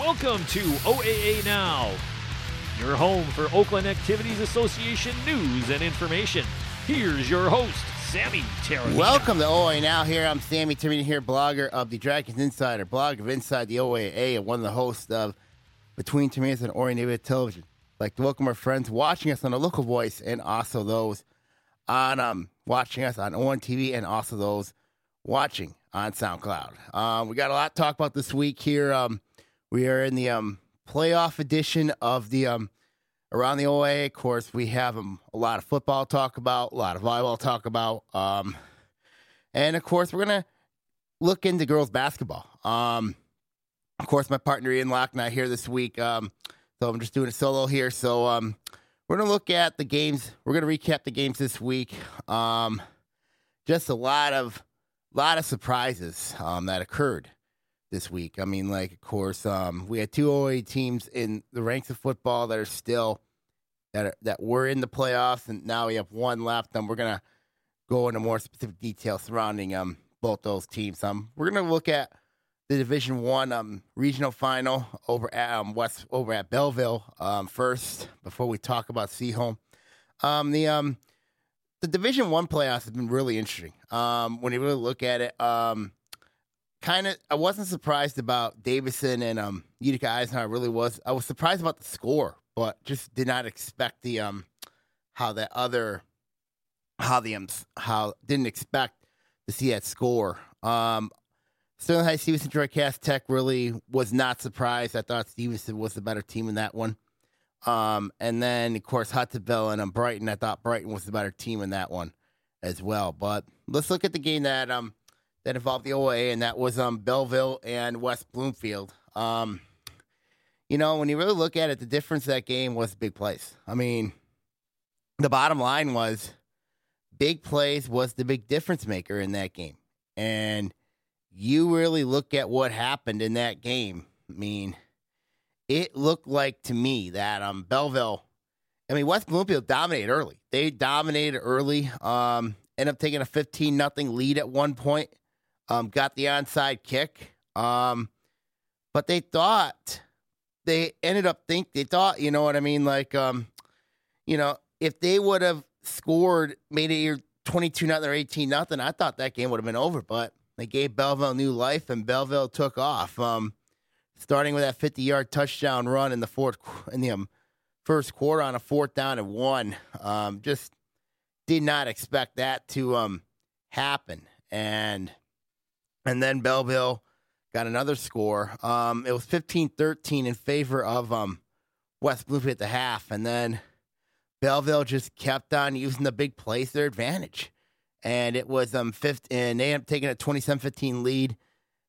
Welcome to OAA Now, your home for Oakland Activities Association news and information. Here's your host, Sammy Terry. Welcome to OAA Now. Here I'm Sammy Termina here, blogger of the Dragons Insider, blog of Inside the OAA, and one of the hosts of Between Terminas and Oriented Television. Like to welcome our friends watching us on the local voice, and also those on um watching us on ON TV, and also those watching on SoundCloud. Um, we got a lot to talk about this week here. Um, we are in the um playoff edition of the um around the OA. Of course, we have um, a lot of football talk about, a lot of volleyball talk about, um, and of course, we're gonna look into girls basketball. Um, of course, my partner Ian Locknight here this week, um, so I'm just doing a solo here. So um, we're gonna look at the games. We're gonna recap the games this week. Um, just a lot of lot of surprises um, that occurred this week. I mean, like, of course, um, we had two OA teams in the ranks of football that are still that are, that were in the playoffs, and now we have one left. And we're gonna go into more specific details surrounding um both those teams. Um, we're gonna look at the Division One um regional final over at um, West over at Belleville um first before we talk about Seaholm. Um, the um the Division One playoffs have been really interesting. Um, when you really look at it, um kind of I wasn't surprised about Davison and um Utica Eisenhower. Really was. I was surprised about the score, but just did not expect the um how that other how the um how didn't expect to see that score. Um Sterling Heights Stevenson Troy Cass Tech really was not surprised. I thought Stevenson was the better team in that one. Um and then of course Hudsonville and um, Brighton. I thought Brighton was the better team in that one as well. But let's look at the game that um that involved the OA, and that was um, Belleville and West Bloomfield. Um, you know, when you really look at it, the difference that game was big plays. I mean, the bottom line was big plays was the big difference maker in that game. And you really look at what happened in that game. I mean, it looked like to me that um Belleville, I mean West Bloomfield dominated early. They dominated early. Um, ended up taking a fifteen nothing lead at one point um, got the onside kick. Um, but they thought they ended up think they thought, you know what I mean? Like, um, you know, if they would have scored, made it 22 nothing or 18 nothing, I thought that game would have been over. But they gave Belleville new life, and Belleville took off. Um, starting with that 50 yard touchdown run in the fourth in the um, first quarter on a fourth down and one. Um, just did not expect that to um happen, and and then Belleville got another score. Um, it was 15-13 in favor of um, West Bloomfield at the half, and then Belleville just kept on using the big plays their advantage. And it was um fifth, and they ended up taking a 27-15 lead.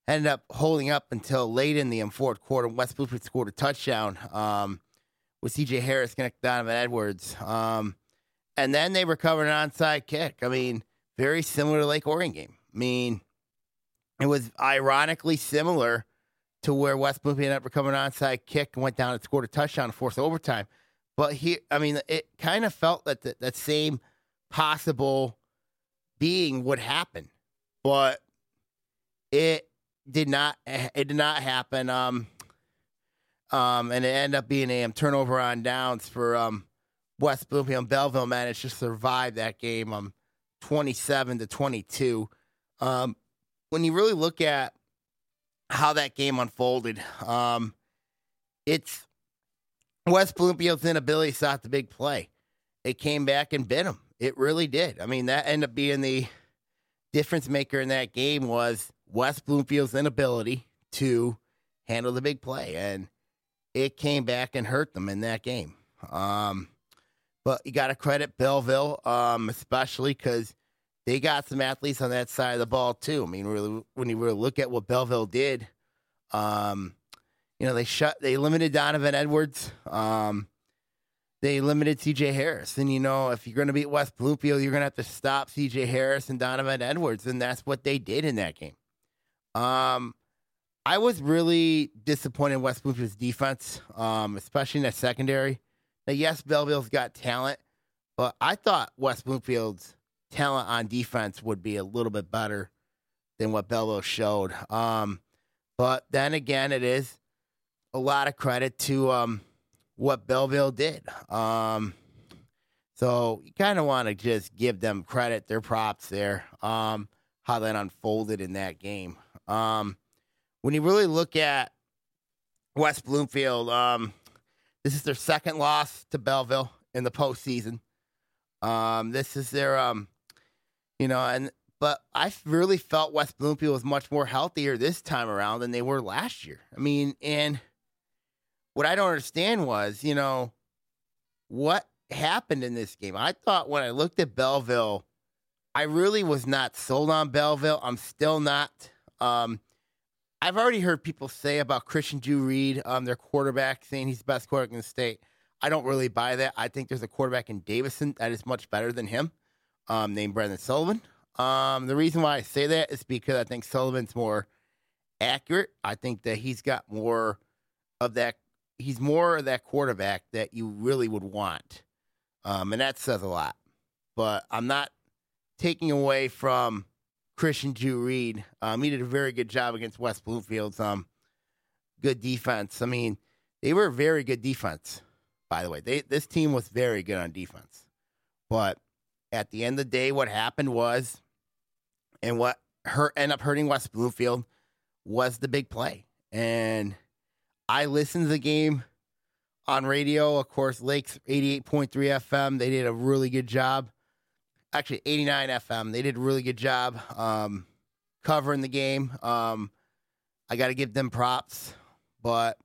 Ended up holding up until late in the um, fourth quarter. West Bloomfield scored a touchdown um, with C.J. Harris connected Donovan Edwards. Um, and then they recovered an onside kick. I mean, very similar to Lake Orion game. I mean, it was ironically similar to where West Bloomfield ended up recovering an onside kick and went down and scored a touchdown to force overtime. But here, I mean, it kind of felt that the, that same possible being would happen, but it did not. It did not happen. Um, um, and it ended up being a um, turnover on downs for um West Bloomfield. Belleville managed to survive that game, um, twenty-seven to twenty-two. Um, when you really look at how that game unfolded, um, it's West Bloomfield's inability to stop the big play. It came back and bit them. It really did. I mean, that ended up being the difference maker in that game was West Bloomfield's inability to handle the big play, and it came back and hurt them in that game. Um, but you got to credit Belleville, um, especially because they got some athletes on that side of the ball too. I mean, really, when you really look at what Belleville did, um, you know, they shut, they limited Donovan Edwards, um, they limited C.J. Harris, and you know, if you're going to beat West Bloomfield, you're going to have to stop C.J. Harris and Donovan Edwards, and that's what they did in that game. Um, I was really disappointed in West Bloomfield's defense, um, especially in that secondary. Now, yes, Belleville's got talent, but I thought West Bloomfield's talent on defense would be a little bit better than what Belleville showed. Um, but then again, it is a lot of credit to um, what Belleville did. Um, so you kind of want to just give them credit, their props there, um, how that unfolded in that game. Um, when you really look at West Bloomfield, um, this is their second loss to Belleville in the postseason. Um, this is their, um, you know, and but I really felt West Bloomfield was much more healthier this time around than they were last year. I mean, and what I don't understand was, you know, what happened in this game. I thought when I looked at Belleville, I really was not sold on Belleville. I'm still not. Um, I've already heard people say about Christian Drew Reed, um, their quarterback, saying he's the best quarterback in the state. I don't really buy that. I think there's a quarterback in Davison that is much better than him, um, named Brendan Sullivan. Um, the reason why I say that is because I think Sullivan's more accurate. I think that he's got more of that. He's more of that quarterback that you really would want, um, and that says a lot. But I'm not taking away from Christian Drew Reed. Um, he did a very good job against West Bloomfield's um, good defense. I mean, they were a very good defense, by the way. They, this team was very good on defense. But at the end of the day, what happened was, and what hurt ended up hurting West Bloomfield was the big play. And I listened to the game on radio. Of course, Lakes 88.3 FM. They did a really good job actually 89 FM. They did a really good job um, covering the game. Um, I got to give them props, but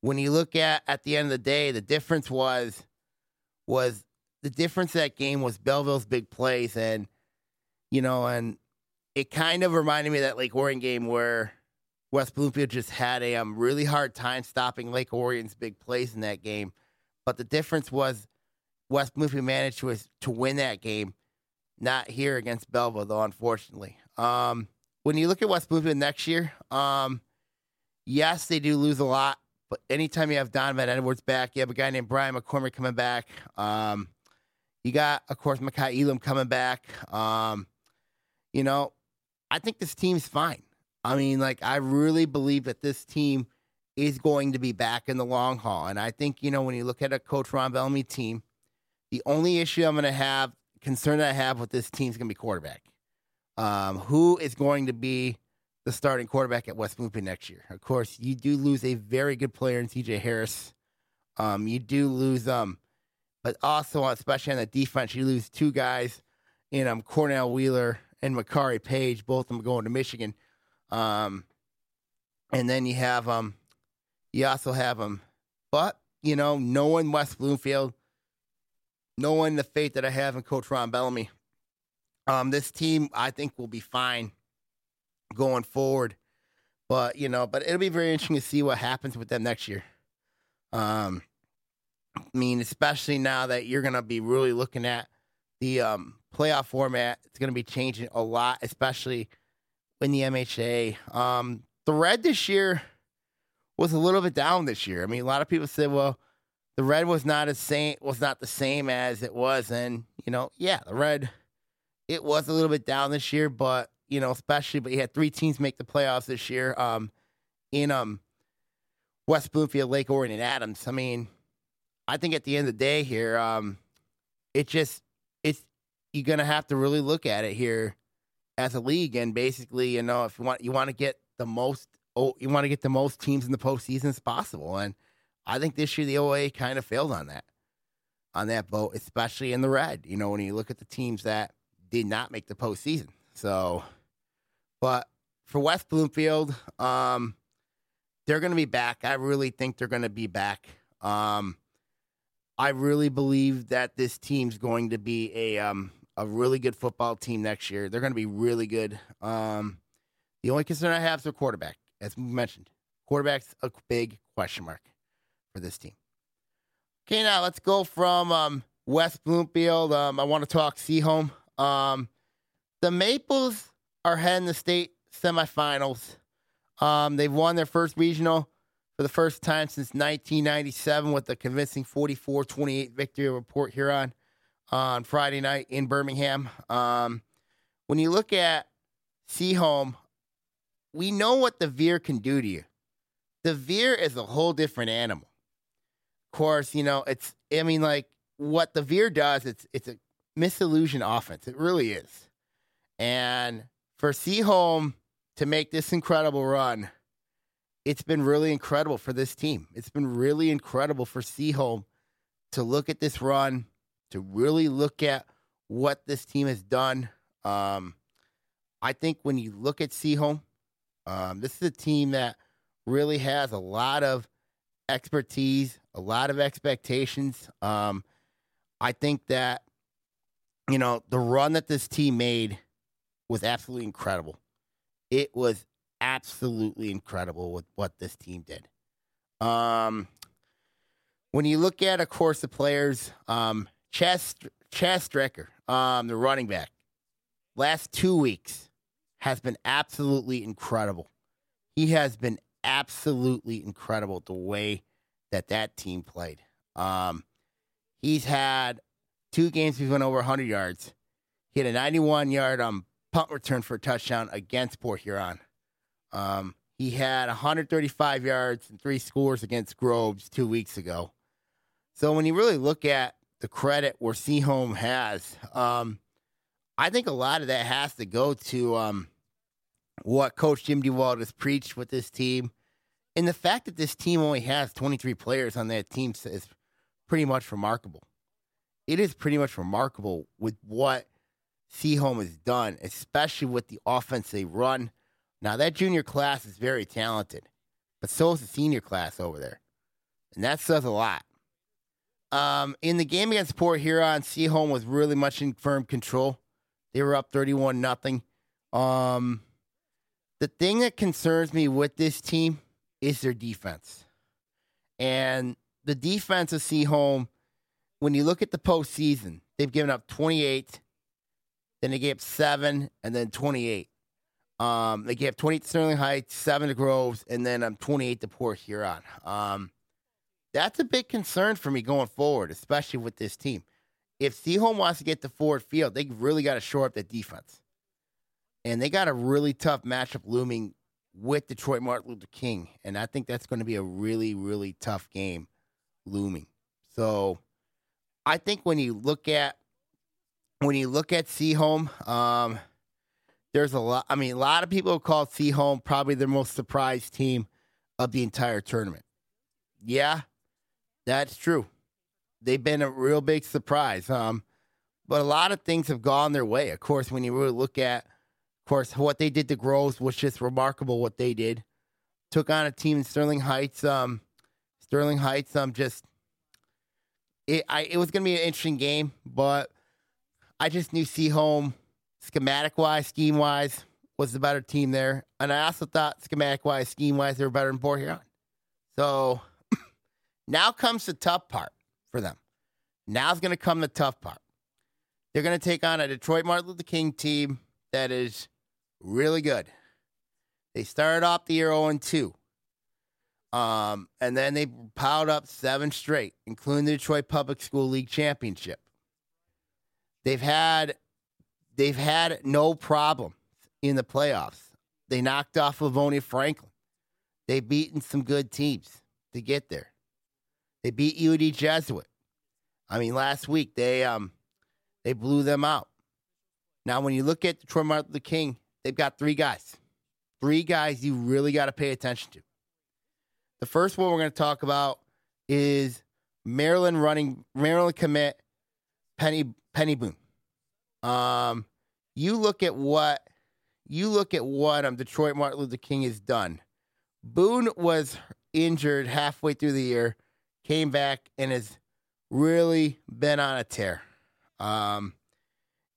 when you look at at the end of the day, the difference was was the difference that game was Belleville's big plays, and you know, and it kind of reminded me of that Lake Orion game where West Bloomfield just had a um, really hard time stopping Lake Orion's big plays in that game. But the difference was West Bloomfield managed to to win that game. Not here against Belleville, though, unfortunately. Um, when you look at West Bloomfield next year, um, yes, they do lose a lot. But anytime you have Donovan Edwards back, you have a guy named Brian McCormick coming back. Um, you got, of course, Makai Elam coming back. Um, you know, I think this team's fine. I mean, like, I really believe that this team is going to be back in the long haul. And I think, you know, when you look at a Coach Ron Bellamy team, the only issue I'm going to have, concern that I have with this team is going to be quarterback. Um, who is going to be the starting quarterback at West Bloomfield next year? Of course, you do lose a very good player in CJ Harris. Um, you do lose, um, but also, especially on the defense, you lose two guys in um, Cornell Wheeler and Makari Paige, both of them going to Michigan. Um, and then you have um, you also have them, but you know, knowing West Bloomfield, knowing the faith that I have in Coach Ron Bellamy, um, this team I think will be fine going forward. But you know, but it'll be very interesting to see what happens with them next year. Um, I mean, especially now that you're gonna be really looking at the um, playoff format. It's gonna be changing a lot, especially in the MHA. Um, the red this year was a little bit down this year. I mean, a lot of people said, well, the red was not as same was not the same as it was, and you know, yeah, the red it was a little bit down this year, but you know, especially but you had three teams make the playoffs this year. Um, in um West Bloomfield, Lake Orion, and Adams. I mean, I think at the end of the day here, um, it just it's you're gonna have to really look at it here as a league, and basically, you know, if you want you want to get the most, oh, you want to get the most teams in the postseason as possible, and I think this year the OA kind of failed on that, on that boat, especially in the red. You know, when you look at the teams that did not make the postseason. So, but for West Bloomfield, um, they're to be back. I really think they're to be back. Um, I really believe that this team's going to be a um, a really good football team next year. They're going to be really good. Um, the only concern I have is their quarterback, as mentioned. Quarterback's a big question mark for this team. Okay, now let's go from um, West Bloomfield. Um, I want to talk Seaholm. Um, the Maples are heading the state semifinals. Um, they've won their first regional for the first time since 1997 with a convincing 44-28 victory over Port Huron on Friday night in Birmingham. Um, when you look at Seaholm, we know what the Veer can do to you. the veer is a whole different animal. Of course, you know it's. I mean, like what the veer does, it's it's a misillusion offense. It really is. And for Seaholm to make this incredible run, it's been really incredible for this team. It's been really incredible for Seaholm to look at this run, to really look at what this team has done. Um, I think when you look at Seaholm, um, this is a team that really has a lot of expertise, a lot of expectations. Um, I think that, you know, the run that this team made was absolutely incredible. It was absolutely incredible with what this team did. Um, when you look at, of course, the players, um, Chaz Strecker, um, the running back, last two weeks has been absolutely incredible. He has been absolutely incredible the way that that team played. Um, he's had two games he's went over 100 yards. He had a 91 yard um, punt return for a touchdown against Port Huron. Um, he had 135 yards and three scores against Groves two weeks ago. So when you really look at the credit where Seaholm has, um, I think a lot of that has to go to um, what Coach Jim DeWald has preached with this team. And the fact that this team only has 23 players on that team is pretty much remarkable. It is pretty much remarkable with what Seaholm has done, especially with the offense they run. Now, that junior class is very talented, but so is the senior class over there. And that says a lot. Um, in the game against Port Huron, Seaholm was really much in firm control. They were up 31 nothing. Um, the thing that concerns me with this team is their defense. And the defense of Seaholm, when you look at the postseason, they've given up 28, then they gave up seven, and then 28. Um, they gave 28 to Sterling Heights, seven to Groves, and then I'm um, 28 to Port Huron. Um, that's a big concern for me going forward, especially with this team. If Seaholm wants to get to Ford Field, they really got to shore up that defense. And they got a really tough matchup looming with Detroit Martin Luther King. And I think that's going to be a really, really tough game looming. So I think when you look at when you look at Seaholm, um, there's a lot. I mean, a lot of people call Seaholm probably their most surprised team of the entire tournament. Yeah, that's true. They've been a real big surprise. Um, but a lot of things have gone their way. Of course, when you really look at, of course, what they did to Groves was just remarkable. What they did, took on a team in Sterling Heights. Um, Sterling Heights. Um, just it. I it was gonna be an interesting game, but I just knew Seaholm schematic wise, scheme wise, was the better team there. And I also thought schematic wise, scheme wise, they were better than Port Huron. So now comes the tough part for them. Now's going to come the tough part. They're going to take on a Detroit Martin Luther King team that is really good. They started off the year 0 2. Um, and then they piled up seven straight, including the Detroit Public School League Championship. They've had they've had no problem in the playoffs. They knocked off Livonia Franklin. They've beaten some good teams to get there. They beat UD Jesuit. I mean, last week they um they blew them out. Now, when you look at Detroit Martin Luther King, they've got three guys. Three guys you really got to pay attention to. The first one we're going to talk about is Maryland running Maryland commit Peny Peny Boone. Um, you look at what you look at what um Detroit Martin Luther King has done. Boone was injured halfway through the year, came back and has really been on a tear. Um,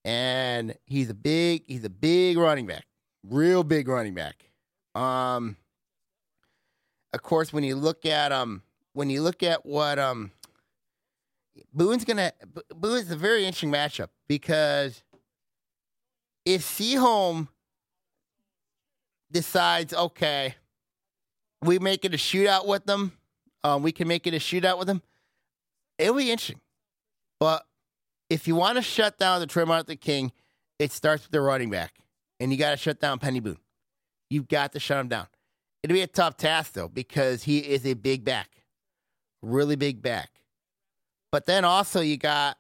and he's a big he's a big running back, real big running back. Um, of course, when you look at um when you look at what um Boone's gonna Boone's a very interesting matchup because if Seaholm decides, okay, we make it a shootout with them, um, we can make it a shootout with them, it'll be interesting. But if you want to shut down the Trey Martin King, it starts with the running back, and you got to shut down Peny Boone. You've got to shut him down. It'll be a tough task though because he is a big back, really big back. But then also you got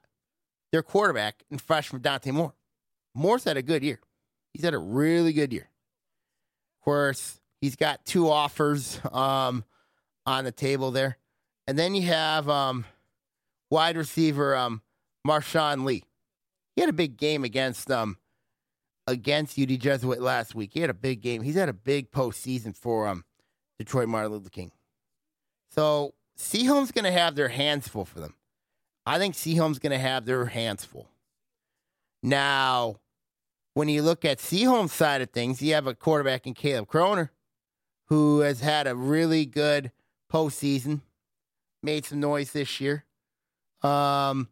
their quarterback and freshman Dante Moore. Moore's had a good year. He's had a really good year. Of course, he's got two offers um, on the table there. And then you have um, wide receiver um, Marshawn Lee. He had a big game against um, against UD Jesuit last week. He had a big game. He's had a big postseason for um, Detroit Martin Luther King. So Seaholm's going to have their hands full for them. I think Seaholm's going to have their hands full. Now, when you look at Seaholm's side of things, you have a quarterback in Caleb Croner who has had a really good postseason, made some noise this year. Um,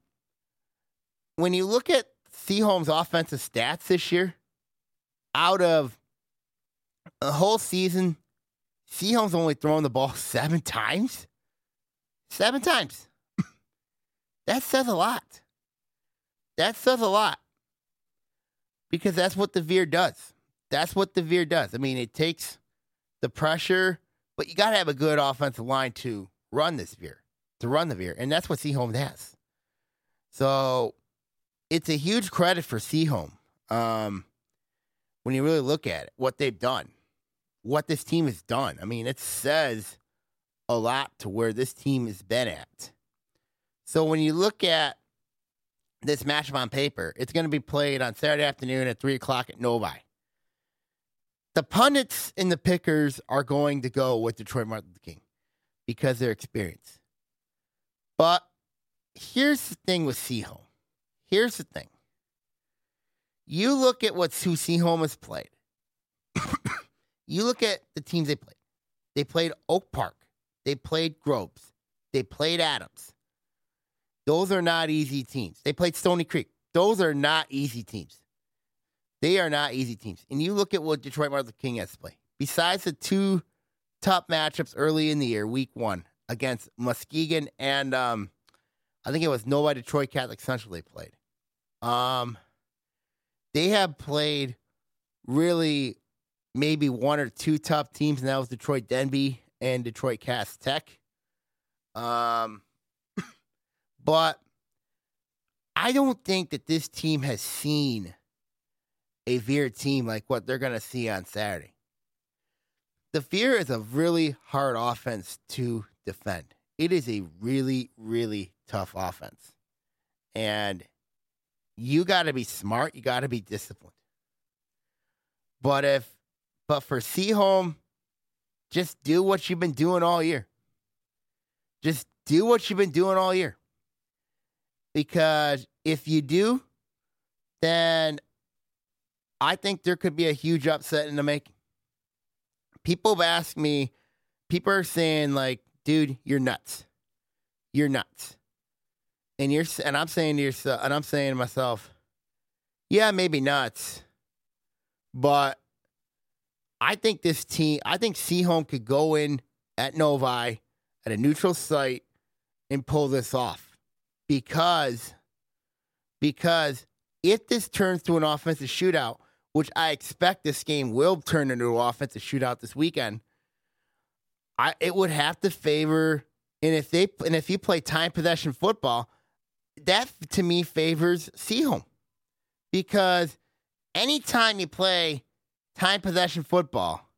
when you look at Seaholm's offensive stats this year, out of the whole season, Seaholm's only thrown the ball seven times. Seven times. That says a lot. That says a lot. Because that's what the veer does. That's what the veer does. I mean, it takes the pressure, but you got to have a good offensive line to run this veer, to run the veer. And that's what Seaholm has. So it's a huge credit for Seaholm. Um, when you really look at it, what they've done, what this team has done. I mean, it says a lot to where this team has been at. So when you look at this matchup on paper, it's going to be played on Saturday afternoon at 3 o'clock at Novi. The pundits and the pickers are going to go with Detroit Martin Luther King because their experience. But here's the thing with Seaholm. Here's the thing. You look at what Sue Seaholm has played. you look at the teams they played. They played Oak Park. They played Groves. They played Adams. Those are not easy teams. They played Stony Creek. Those are not easy teams. They are not easy teams. And you look at what Detroit Martin King has to play. Besides the two top matchups early in the year, week one, against Muskegon and um, I think it was Novi Detroit Catholic Central they played. Um, they have played really maybe one or two tough teams, and that was Detroit Denby and Detroit Cass Tech. Um, but I don't think that this team has seen a Veer team like what they're going to see on Saturday. The Veer is a really hard offense to defend. It is a really, really tough offense. And you got to be smart. You got to be disciplined. But if, but for Seaholm, just do what you've been doing all year. Just do what you've been doing all year. Because if you do, then I think there could be a huge upset in the making. People have asked me, people are saying, like, dude, you're nuts. You're nuts and you're and I'm saying to yourself, and I'm saying to myself, yeah, maybe nuts, but I think this team, I think Seaholm could go in at Novi at a neutral site and pull this off because because if this turns to an offensive shootout, which I expect this game will turn into an offensive shootout this weekend, I it would have to favor and if they and if you play time possession football, that to me favors Seaholm because anytime you play time possession football,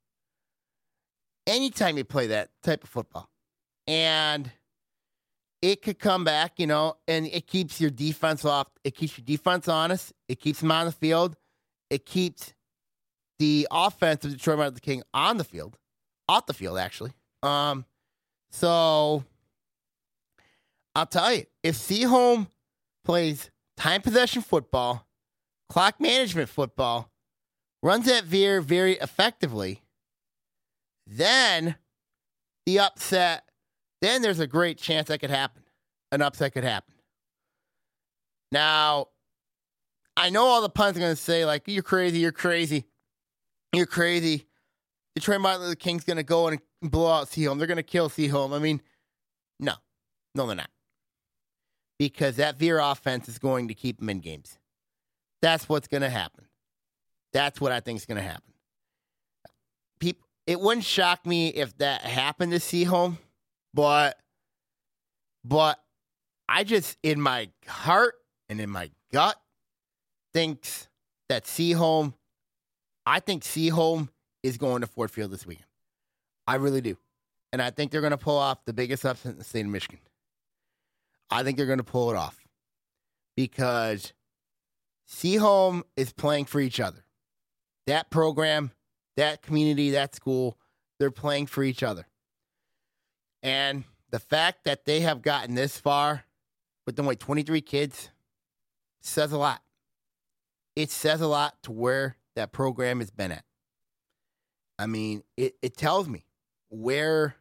anytime you play that type of football, and it could come back, you know, and it keeps your defense off. It keeps your defense honest. It keeps them on the field. It keeps the offense of Detroit Martin Luther King on the field, off the field, actually. Um, so I'll tell you, if Seaholm plays time possession football, clock management football, runs that veer very effectively, then the upset, then there's a great chance that could happen. An upset could happen. Now, I know all the puns are going to say, like, you're crazy, you're crazy, you're crazy. Detroit Martin Luther King's going to go and blow out Seaholm. They're going to kill Seaholm. I mean, no, no, they're not because that Veer offense is going to keep them in games. That's what's going to happen. That's what I think is going to happen. People, it wouldn't shock me if that happened to Seaholm, but but I just in my heart and in my gut thinks that Seaholm I think Seaholm is going to Ford Field this weekend. I really do. And I think they're going to pull off the biggest upset in the state of Michigan. I think they're going to pull it off because Seaholm is playing for each other. That program, that community, that school, they're playing for each other. And the fact that they have gotten this far with only 23 kids says a lot. It says a lot to where that program has been at. I mean, it, it tells me where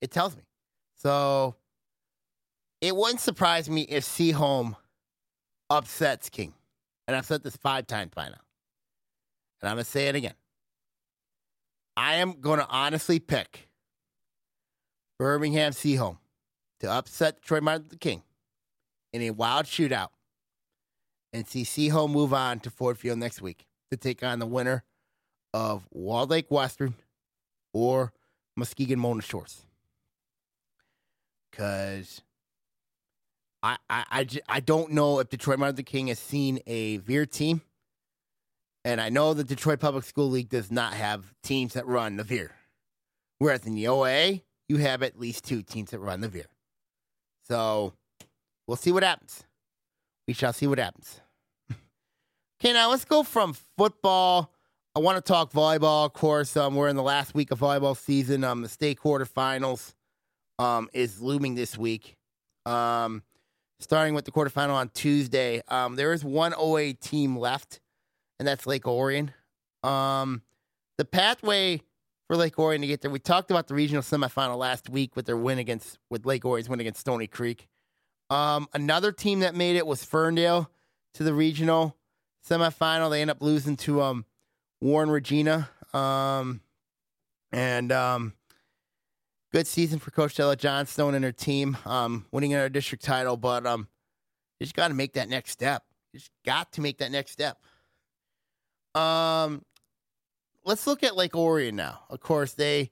it tells me. So it wouldn't surprise me if Seaholm upsets King. And I've said this five times by now. And I'm going to say it again. I am going to honestly pick Birmingham Seaholm to upset Detroit Martin Luther King in a wild shootout and see Seaholm move on to Ford Field next week to take on the winner of Walled Lake Western or Muskegon Mona Shores. Because I, I, I, I don't know if Detroit Martin Luther King has seen a Veer team. And I know the Detroit Public School League does not have teams that run the Veer. Whereas in the OA, you have at least two teams that run the Veer. So we'll see what happens. We shall see what happens. okay, now let's go from football. I want to talk volleyball. Of course, um, we're in the last week of volleyball season. Um, the state quarterfinals um, is looming this week. Um, starting with the quarterfinal on Tuesday. Um, there is one OA team left, and that's Lake Orion. Um, the pathway for Lake Orion to get there. We talked about the regional semifinal last week with their win against with Lake Orion's win against Stony Creek. Um, another team that made it was Ferndale to the regional semifinal. They end up losing to um, Warren Regina. Um, and um, good season for Coach Stella Johnstone and her team, um, winning our district title. But um, just got to make that next step. You just got to make that next step. Um, let's look at Lake Orion now. Of course, they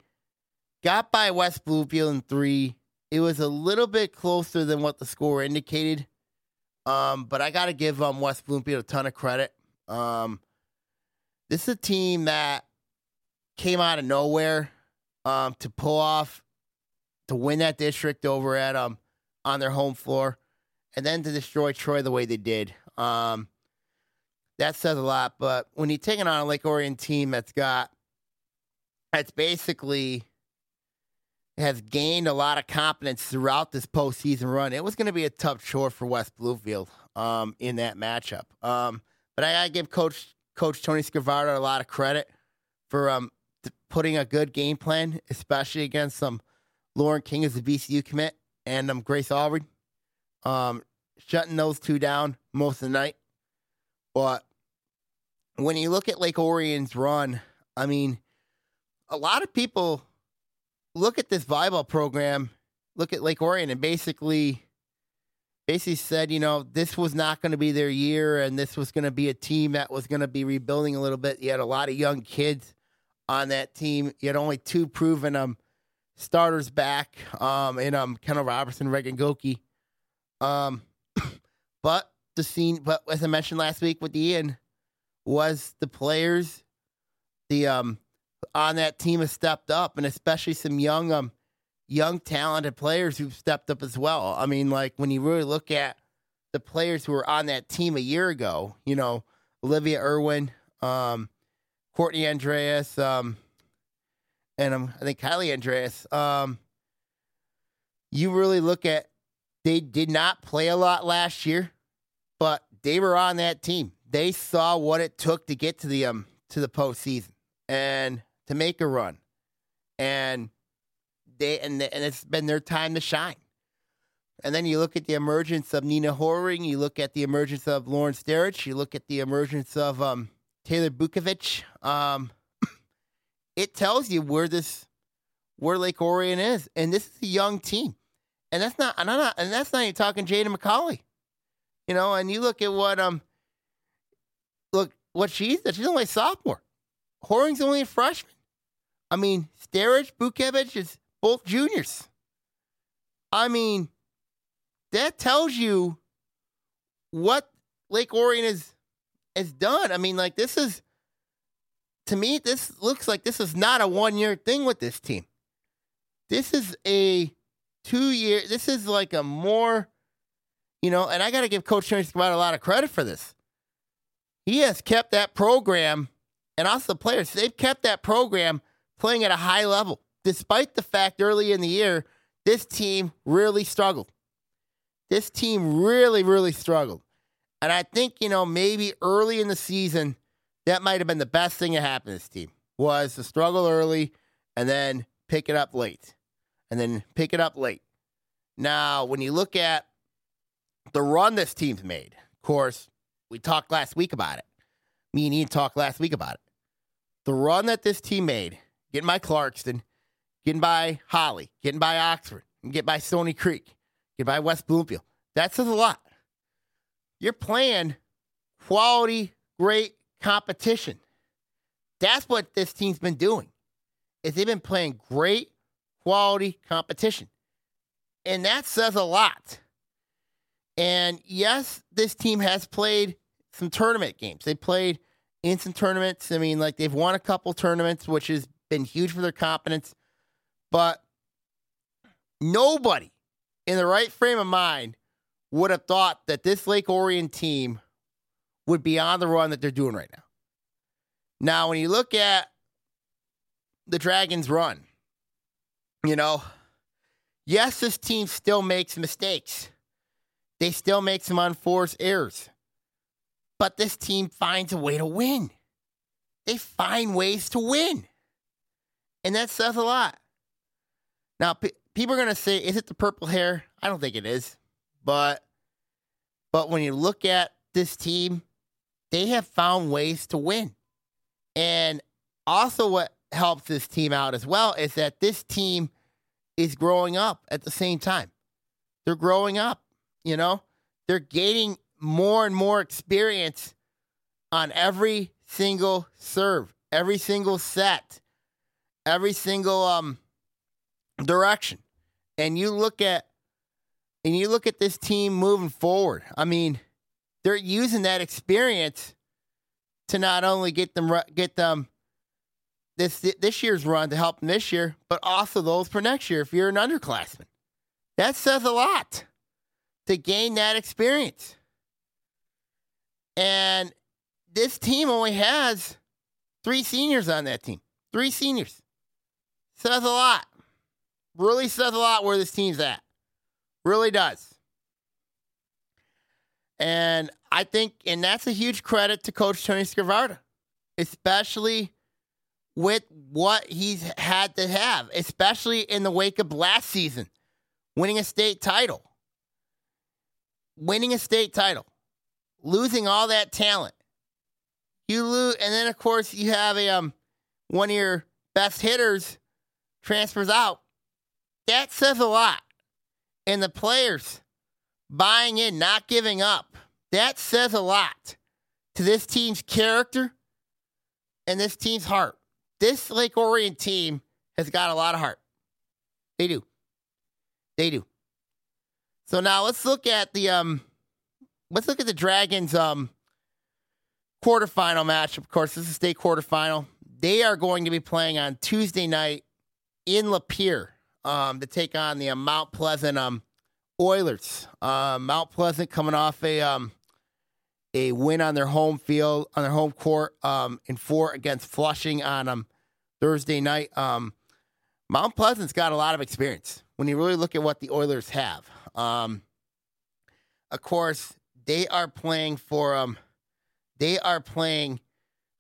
got by West Bloomfield in three. It was a little bit closer than what the score indicated. Um, but I got to give um, West Bloomfield a ton of credit. Um, this is a team that came out of nowhere um, to pull off to win that district over at um on their home floor, and then to destroy Troy the way they did. Um, that says a lot. But when you're taking on a Lake Orion team that's got that's basically has gained a lot of confidence throughout this postseason run, it was going to be a tough chore for West Bloomfield um, in that matchup. Um, but I gotta give Coach Coach Tony Scrivardo a lot of credit for um, putting a good game plan, especially against some Lauren King as the VCU commit and um, Grace Aubrey. Um, shutting those two down most of the night. But when you look at Lake Orion's run, I mean, a lot of people look at this volleyball program, look at Lake Orion, and basically, basically said, you know, this was not going to be their year, and this was going to be a team that was going to be rebuilding a little bit. You had a lot of young kids on that team. You had only two proven um starters back, um, in um Kendall Robertson, Reagan Goki. Um, but the scene, but as I mentioned last week with Ian, was the players, the um on that team have stepped up, and especially some young um young talented players who've stepped up as well. I mean, like when you really look at the players who were on that team a year ago, you know, Olivia Irwin, um, Courtney Andreas, um, and um, I think Kylie Andreas. Um, you really look at they did not play a lot last year, but they were on that team. They saw what it took to get to the um to the postseason and to make a run, and they and and it's been their time to shine. And then you look at the emergence of Nina Horing, you look at the emergence of Lauren Sterich, you look at the emergence of um, Taylor Bukovic. Um, it tells you where this where Lake Orion is, and this is a young team, and that's not and not and that's not even talking Jada McCauley, you know. And you look at what um what she's that she's only a sophomore, Horing's only a freshman. I mean, Starich, Buchnevich is both juniors. I mean, that tells you what Lake Orion has has done. I mean, like this is to me, this looks like this is not a one year thing with this team. This is a two year. This is like a more, you know, and I got to give Coach Scott a lot of credit for this. He has kept that program, and also the players. They've kept that program playing at a high level, despite the fact early in the year this team really struggled. This team really, really struggled. And I think, you know, maybe early in the season, that might have been the best thing that happened to this team was to struggle early and then pick it up late. And then pick it up late. Now, when you look at the run this team's made, of course, we talked last week about it. Me and Ian talked last week about it. The run that this team made, getting by Clarkston, getting by Holly, getting by Oxford, and get by Stony Creek, get by West Bloomfield. That says a lot. You're playing quality, great competition. That's what this team's been doing. Is they've been playing great quality competition. And that says a lot. And yes, this team has played some tournament games. They played in some tournaments. I mean, like they've won a couple tournaments, which has been huge for their confidence. But nobody in the right frame of mind would have thought that this Lake Orion team would be on the run that they're doing right now. Now, when you look at the Dragons' run, you know, yes, this team still makes mistakes. They still make some unforced errors. But this team finds a way to win. They find ways to win. And that says a lot. Now, people are going to say, is it the purple hair? I don't think it is. But but when you look at this team, they have found ways to win. And also what helps this team out as well is that this team is growing up at the same time. They're growing up, you know? They're gaining more and more experience on every single serve, every single set, every single um direction. And you look at and you look at this team moving forward. I mean, they're using that experience to not only get them get them this this year's run to help them this year, but also those for next year if you're an underclassman. That says a lot to gain that experience. And this team only has three seniors on that team. Three seniors. Says a lot. Really says a lot where this team's at. Really does. And I think, and that's a huge credit to Coach Tony Scrivata, especially with what he's had to have, especially in the wake of last season, winning a state title. Winning a state title, losing all that talent. You lose, and then of course you have a um one of your best hitters transfers out. That says a lot and the players buying in, not giving up. That says a lot to this team's character and this team's heart. This Lake Orion team has got a lot of heart. They do. They do. So now let's look at the um let's look at the Dragons um quarterfinal match. Of course, this is the state quarterfinal. They are going to be playing on Tuesday night in Lapeer um, to take on the uh, Mount Pleasant um, Oilers. Uh, Mount Pleasant coming off a um, a win on their home field on their home court um, in four against Flushing on um, Thursday night. Um, Mount Pleasant's got a lot of experience when you really look at what the Oilers have. Um, of course, they are playing for um, they are playing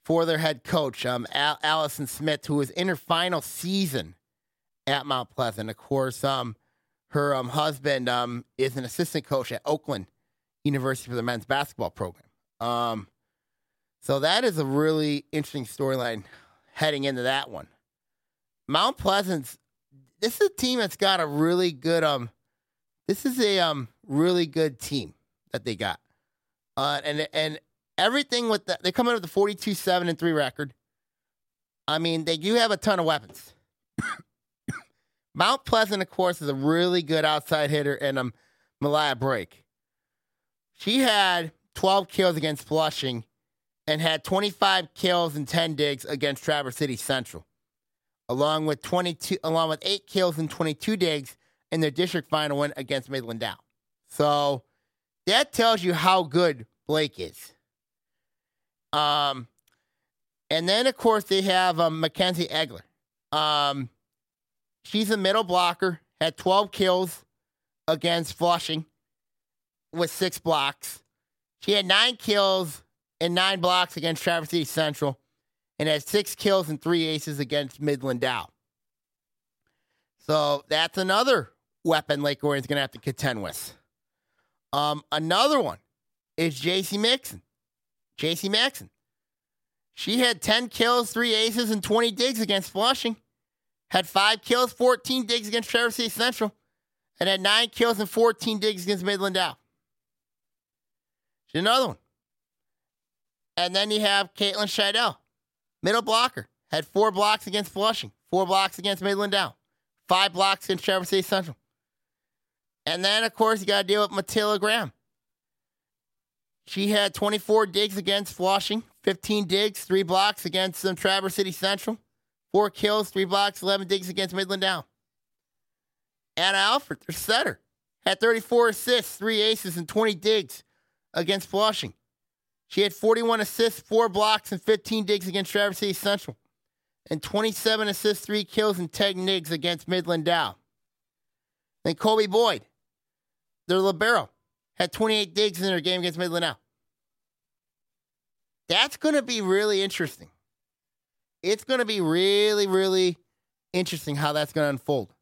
for their head coach, um, Al- Allison Smith, who is in her final season at Mount Pleasant. Of course, um, her um, husband um, is an assistant coach at Oakland University for the men's basketball program. Um, so that is a really interesting storyline heading into that one. Mount Pleasant's this is a team that's got a really good um this is a um really good team that they got. Uh and and everything with that they come up with the 42 7 and 3 record. I mean, they do have a ton of weapons. Mount Pleasant, of course, is a really good outside hitter, and um, Malaya Break. She had 12 kills against Flushing and had 25 kills and 10 digs against Traverse City Central, along with 22, along with eight kills and 22 digs in their district final win against Midland Dow. So that tells you how good Blake is. Um, and then of course they have um, Mackenzie Egler. Um, she's a middle blocker, had 12 kills against Flushing with six blocks. She had nine kills and nine blocks against Traverse City Central and had six kills and three aces against Midland Dow. So that's another weapon Lake Orion's going to have to contend with. Um, another one is JC Mixon. JC Maxon. She had 10 kills, three aces, and 20 digs against Flushing. Had five kills, 14 digs against Traverse City Central. And had nine kills and 14 digs against Midland Dow. She's another one. And then you have Caitlin Scheidel, middle blocker. Had four blocks against Flushing, four blocks against Midland Dow, five blocks against Traverse City Central. And then, of course, you got to deal with Matilda Graham. She had 24 digs against Flushing, 15 digs, three blocks against um, Traverse City Central, four kills, three blocks, 11 digs against Midland Dow. Anna Alfred, their setter, had 34 assists, three aces, and 20 digs against Flushing. She had 41 assists, four blocks, and 15 digs against Traverse City Central, and 27 assists, three kills, and 10 digs against Midland Dow. Then Kobe Boyd, their libero, had 28 digs in their game against Midland Dow. That's going to be really interesting. It's going to be really, really interesting how that's going to unfold.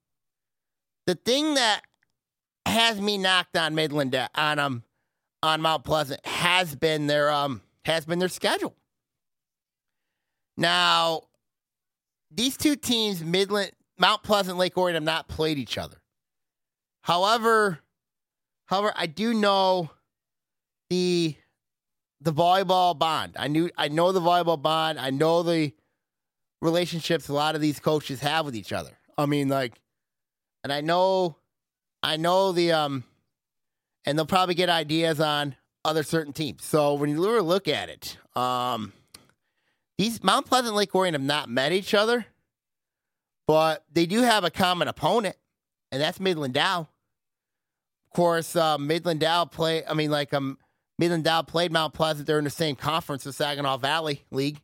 The thing that has me knocked on Midland on um on Mount Pleasant has been their um has been their schedule. Now, these two teams, Midland, Mount Pleasant, Lake Orion, have not played each other. However, however, I do know the the volleyball bond. I knew I know the volleyball bond. I know the relationships a lot of these coaches have with each other. I mean, like, and I know, I know the um, and they'll probably get ideas on other certain teams. So when you really look at it, um, these Mount Pleasant Lake Orion have not met each other, but they do have a common opponent, and that's Midland Dow. Course, uh, Midland Dow play. I mean, like um, Midland Dow played Mount Pleasant. They're in the same conference, the Saginaw Valley League.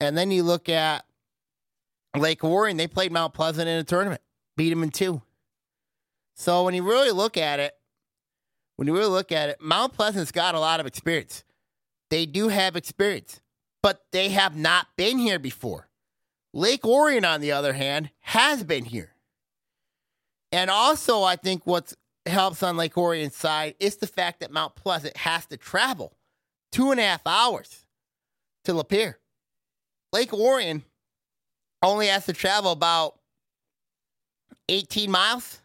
And then you look at Lake Orion. They played Mount Pleasant in a tournament, beat them in two. So when you really look at it, when you really look at it, Mount Pleasant's got a lot of experience. They do have experience, but they have not been here before. Lake Orion, on the other hand, has been here. And also, I think what's helps on Lake Orion's side is the fact that Mount Pleasant has to travel two and a half hours to Lapeer. Lake Orion only has to travel about 18 miles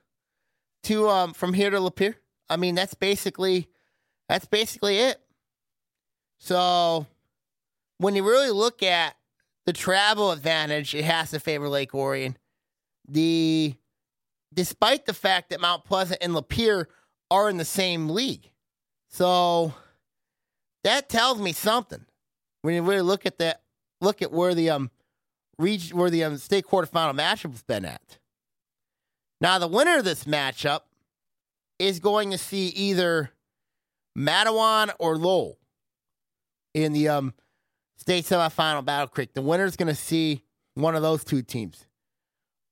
to um, from here to Lapeer. I mean, that's basically that's basically it. So when you really look at the travel advantage, it has to favor Lake Orion. The despite the fact that Mount Pleasant and Lapeer are in the same league. So that tells me something. When you really look at that, look at where the um region where the um, state quarterfinal matchup has been at. Now the winner of this matchup is going to see either Mattawan or Lowell in the um state semifinal Battle Creek. The winner is going to see one of those two teams.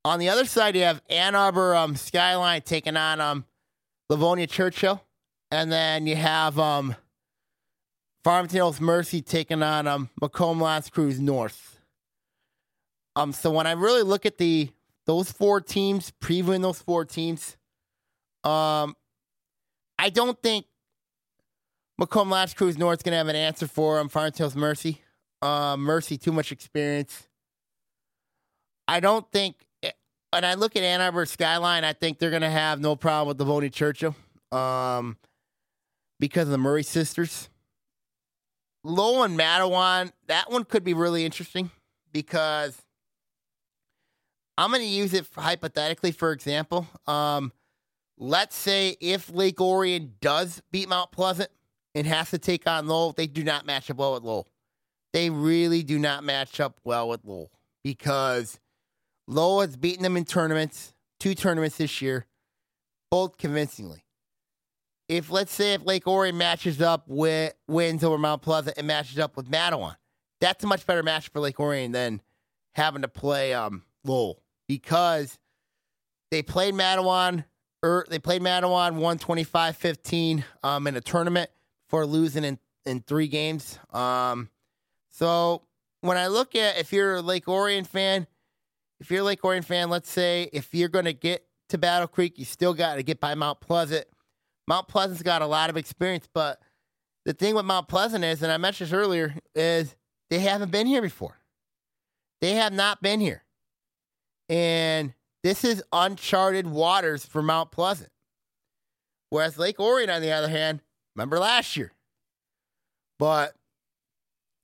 On the other side, you have Ann Arbor um, Skyline taking on um, Livonia Churchill. And then you have um, Farmington Hills Mercy taking on um, Macomb L'Anse Creuse North. Um, so when I really look at the those four teams, previewing those four teams, um, I don't think Macomb L'Anse Creuse North is going to have an answer for them. Farmington Hills Mercy. Uh, Mercy, too much experience. I don't think when I look at Ann Arbor Skyline, I think they're going to have no problem with Livonia Churchill um, because of the Murray sisters. Lowell and Mattawan, that one could be really interesting because I'm going to use it hypothetically, for example. Um, let's say if Lake Orion does beat Mount Pleasant and has to take on Lowell, they do not match up well with Lowell. They really do not match up well with Lowell because Lowell has beaten them in tournaments, two tournaments this year, both convincingly. If let's say if Lake Orion matches up with wins over Mount Pleasant and matches up with Mattawan, that's a much better match for Lake Orion than having to play um, Lowell because they played Mattawan. Er, they played Mattawan 125-15 um, in a tournament for losing in, in three games. Um, so when I look at if you're a Lake Orion fan, if you're a Lake Orion fan, let's say if you're going to get to Battle Creek, you still got to get by Mount Pleasant. Mount Pleasant's got a lot of experience, but the thing with Mount Pleasant is, and I mentioned this earlier, is they haven't been here before. They have not been here. And this is uncharted waters for Mount Pleasant. Whereas Lake Orion, on the other hand, remember last year. But,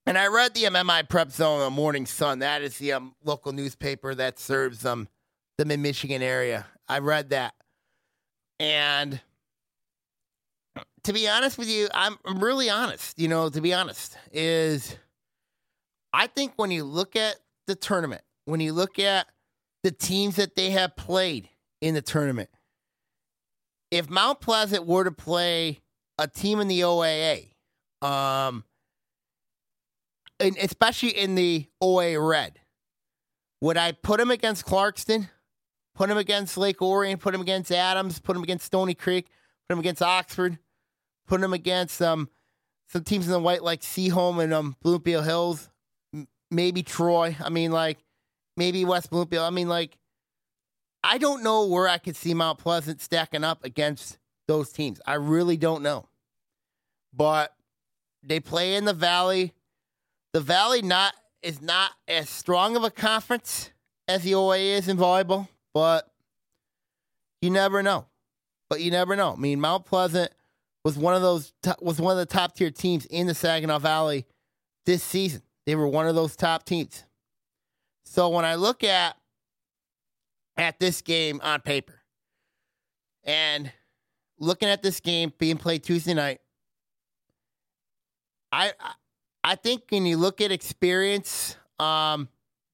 and I read the MMI Prep Zone, the Morning Sun. That is the um, local newspaper that serves um, the mid Michigan area. I read that. And to be honest with you, I'm really honest, you know, to be honest, is I think when you look at the tournament, when you look at the teams that they have played in the tournament, if Mount Pleasant were to play a team in the OAA, um, and especially in the OA Red, would I put them against Clarkston, put them against Lake Orion, put them against Adams, put them against Stony Creek, put them against Oxford, put them against um, some teams in the white like Seaholm and um, Bloomfield Hills, maybe Troy. I mean, like maybe West Bloomfield. I mean, like I don't know where I could see Mount Pleasant stacking up against those teams. I really don't know. But they play in the Valley. The Valley not is not as strong of a conference as the OA is in volleyball, but you never know. But you never know. I mean, Mount Pleasant was one of those was one of the top tier teams in the Saginaw Valley this season. They were one of those top teams. So when I look at at this game on paper and looking at this game being played Tuesday night, I I think when you look at experience, um,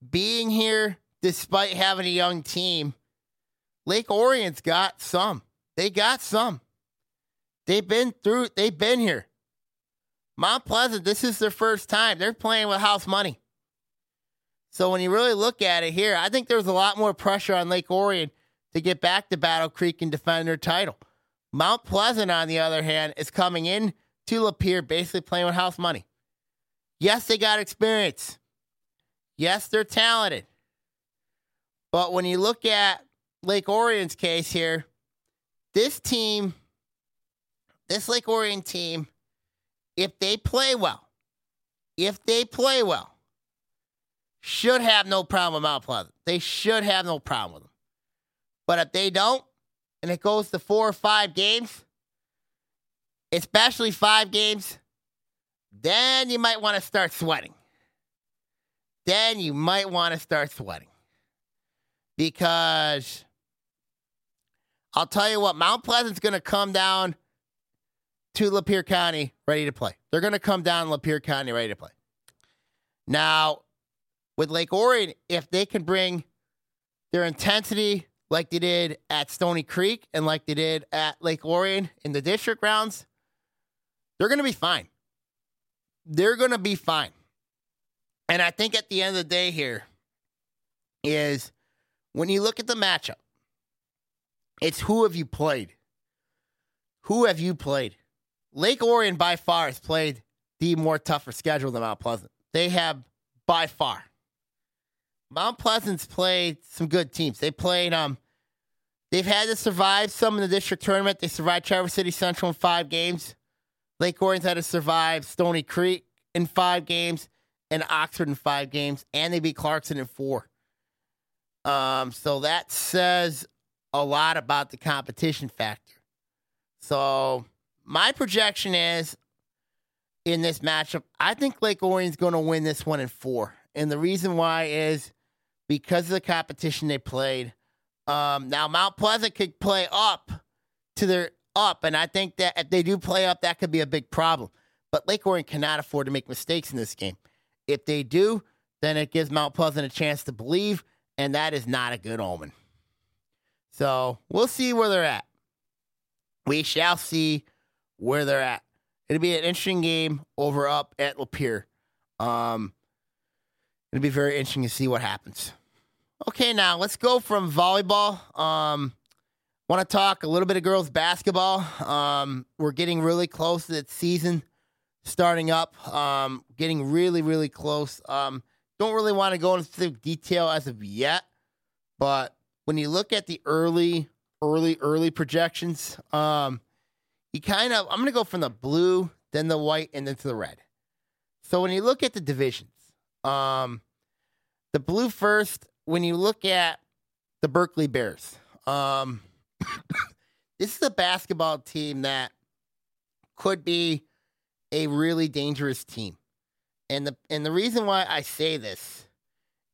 being here despite having a young team, Lake Orion's got some. They got some. They've been through. They've been here. Mount Pleasant, this is their first time. They're playing with house money. So when you really look at it here, I think there's a lot more pressure on Lake Orion to get back to Battle Creek and defend their title. Mount Pleasant, on the other hand, is coming in to Lapeer basically playing with house money. Yes, they got experience. Yes, they're talented. But when you look at Lake Orion's case here, this team, this Lake Orion team, if they play well, if they play well, should have no problem with Mount Pleasant. They should have no problem with them. But if they don't, and it goes to four or five games, especially five games, then you might want to start sweating. Then you might want to start sweating. Because I'll tell you what, Mount Pleasant's going to come down to Lapeer County ready to play. They're going to come down Lapeer County ready to play. Now, with Lake Orion, if they can bring their intensity like they did at Stony Creek and like they did at Lake Orion in the district rounds, they're going to be fine. They're going to be fine. And I think at the end of the day here is when you look at the matchup, it's who have you played? Who have you played? Lake Orion by far has played the more tougher schedule than Mount Pleasant. They have by far. Mount Pleasant's played some good teams. They played um they've had to survive some in the district tournament. They survived Traverse City Central in five games. Lake Orion's had to survive Stony Creek in five games and Oxford in five games, and they beat Clarkston in four. Um, so that says a lot about the competition factor. So my projection is in this matchup, I think Lake Orion's going to win this one in four. And the reason why is because of the competition they played. Um, now Mount Pleasant could play up to their up, and I think that if they do play up, that could be a big problem. But Lake Orion cannot afford to make mistakes in this game. If they do, then it gives Mount Pleasant a chance to believe, and that is not a good omen. So we'll see where they're at. We shall see where they're at. It'll be an interesting game over up at Lapeer. Um, it'll be very interesting to see what happens. Okay, now let's go from volleyball. Um, want to talk a little bit of girls basketball. Um, we're getting really close to the season starting up. Um, getting really, really close. Um, don't really want to go into detail as of yet, but when you look at the early, early, early projections, um, you kind of I'm going to go from the blue, then the white, and then to the red. So when you look at the divisions, um, the blue first. When you look at the Berkeley Bears, um, this is a basketball team that could be a really dangerous team. And the and the reason why I say this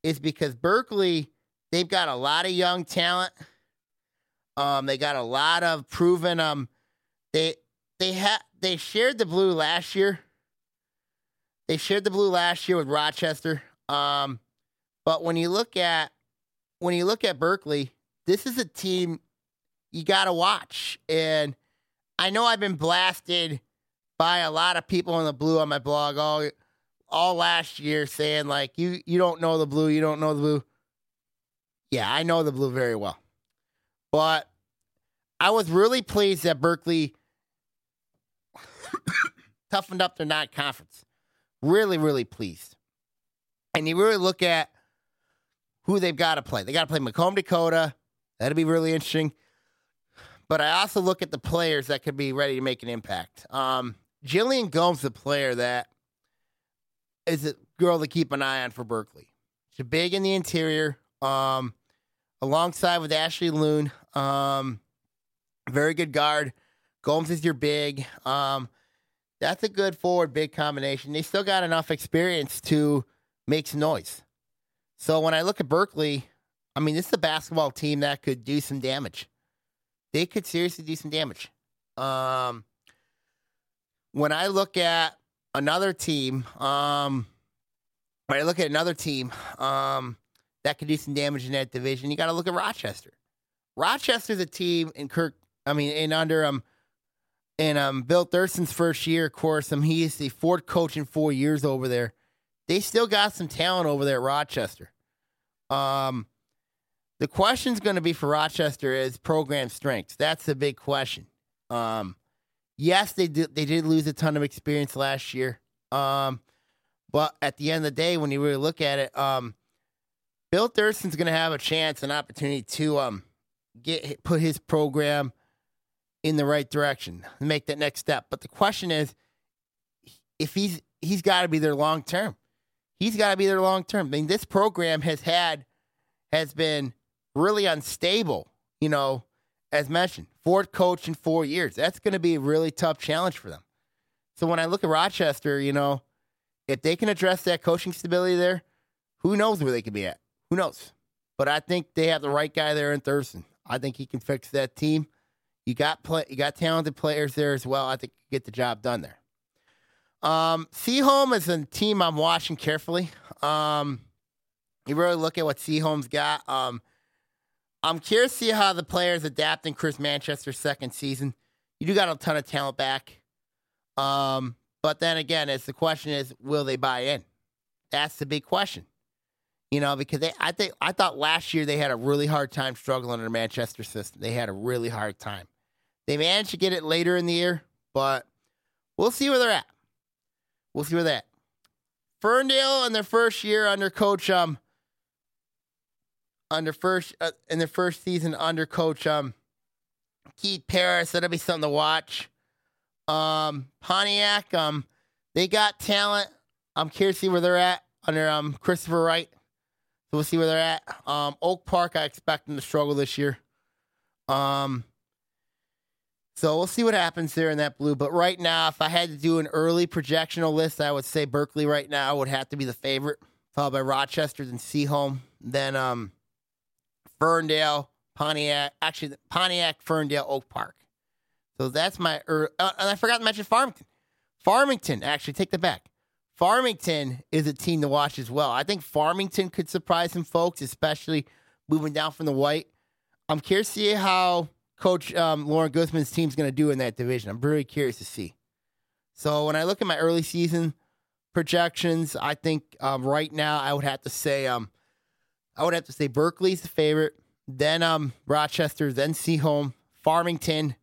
is because Berkeley, they've got a lot of young talent. Um, they got a lot of proven. Um, they they had they shared the blue last year. They shared the blue last year with Rochester. Um, but when you look at when you look at Berkeley, this is a team you got to watch. And I know I've been blasted by a lot of people in the blue on my blog all all last year saying like you you don't know the blue, you don't know the blue. Yeah, I know the blue very well. But I was really pleased that Berkeley toughened up their non-conference. Really, really pleased. And you really look at who they've got to play. They got to play Macomb, Dakota. That'd be really interesting. But I also look at the players that could be ready to make an impact. Um, Jillian Gomes, the player that is a girl to keep an eye on for Berkeley. She's big in the interior, um, alongside with Ashley Loon. Um, very good guard. Gomes is your big. Um, that's a good forward big combination. They still got enough experience to make some noise. So when I look at Berkeley, I mean, this is a basketball team that could do some damage. They could seriously do some damage. Um, when I look at another team, um, when I look at another team um, that could do some damage in that division, you got to look at Rochester. Rochester's a team in Kirk. I mean, in under um, in um, Bill Thurston's first year, of course, um, he is the fourth coach in four years over there. They still got some talent over there at Rochester. Um, the question's going to be for Rochester is program strengths. That's the big question. Um, yes, they did they did lose a ton of experience last year. Um, but at the end of the day, when you really look at it, um, Bill Thurston's going to have a chance, an opportunity to um get put his program in the right direction make that next step. But the question is, if he's he's got to be there long term. He's got to be there long term. I mean, this program has had has been really unstable. You know, as mentioned, fourth coach in four years. That's going to be a really tough challenge for them. So when I look at Rochester, you know, if they can address that coaching stability there, who knows where they could be at? Who knows? But I think they have the right guy there in Thurston. I think he can fix that team. You got play, you got talented players there as well. I think you get the job done there. Um, Seaholm is a team I'm watching carefully. Um, you really look at what Seaholm's got. Um, I'm curious to see how the players adapt in Chris Manchester's second season. You do got a ton of talent back. Um, but then again, it's the question is, will they buy in? That's the big question. You know, because they, I think, I thought last year they had a really hard time struggling in the Manchester system. They had a really hard time. They managed to get it later in the year, but we'll see where they're at. We'll see where they're at. Ferndale in their first year under coach um under first uh, in their first season under coach um Keith Paris. That'll be something to watch. Um, Pontiac, um, they got talent. I'm curious to see where they're at under um Christopher Wright. So we'll see where they're at. Um, Oak Park, I expect them to struggle this year. Um, so we'll see what happens there in that blue. But right now, if I had to do an early projectional list, I would say Berkeley right now would have to be the favorite, followed by Rochester, then Seaholm, then um, Ferndale, Pontiac, actually Pontiac, Ferndale, Oak Park. So that's my. Er, uh, and I forgot to mention Farmington. Farmington, actually, take that back. Farmington is a team to watch as well. I think Farmington could surprise some folks, especially moving down from the white. I'm curious to see how Coach um, Lauren Guzman's team's going to do in that division. I'm really curious to see. So when I look at my early season projections, I think um, right now I would have to say um, I would have to say Berkeley's the favorite, then um, Rochester, then Seaholm, Farmington,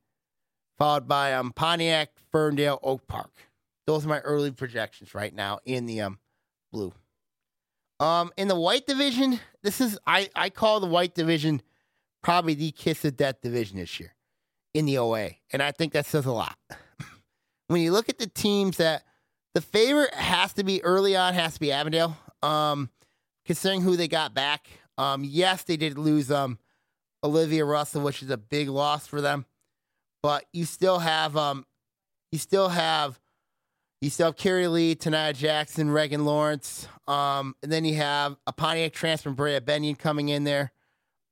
followed by um, Pontiac, Ferndale, Oak Park. Those are my early projections right now in the um, blue. Um, in the white division, this is I, I call the white division probably the kiss of death division this year in the OA, and I think that says a lot. when you look at the teams that the favorite has to be early on has to be Avondale. Um, considering who they got back. Um, yes, they did lose um Olivia Russell, which is a big loss for them, but you still have um you still have you still have Carrie Lee, Tanaya Jackson, Reagan Lawrence. Um, and then you have a Pontiac transfer, Brea Benyon coming in there.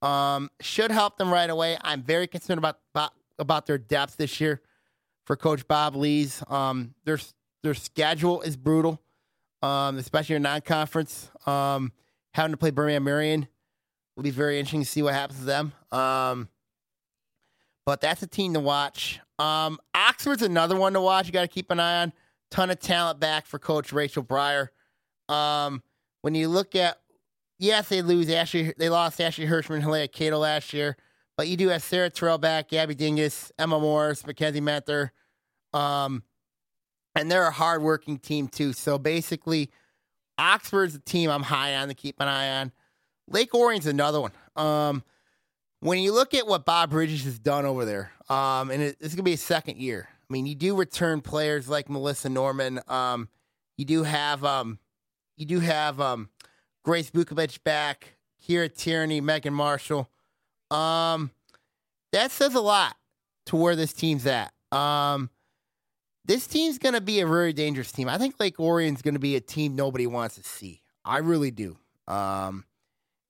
Um, should help them right away. I'm very concerned about, about, about their depth this year for Coach Bob Lees. Um, their their schedule is brutal, um, especially in non-conference. Um, having to play Birmingham Marian will be very interesting to see what happens to them. Um, but that's a team to watch. Um, Oxford's another one to watch. You got to keep an eye on ton of talent back for Coach Rachel Breyer. Um, when you look at, yes, they lose Ashley, they lost Ashley Hirschman, Hilaria Cato last year, but you do have Sarah Terrell back, Gabby Dingus, Emma Morris, Mackenzie Menther, um, and they're a hardworking team too. So basically, Oxford's a team I'm high on to keep an eye on. Lake Orion's another one. Um, when you look at what Bob Bridges has done over there, um, and it, it's going to be a second year. I mean, you do return players like Melissa Norman. Um, you do have um, you do have um, Grace Bukovich back, Kira Tierney, Megan Marshall. Um, that says a lot to where this team's at. Um, this team's going to be a very dangerous team. I think Lake Orion's going to be a team nobody wants to see. I really do. Um,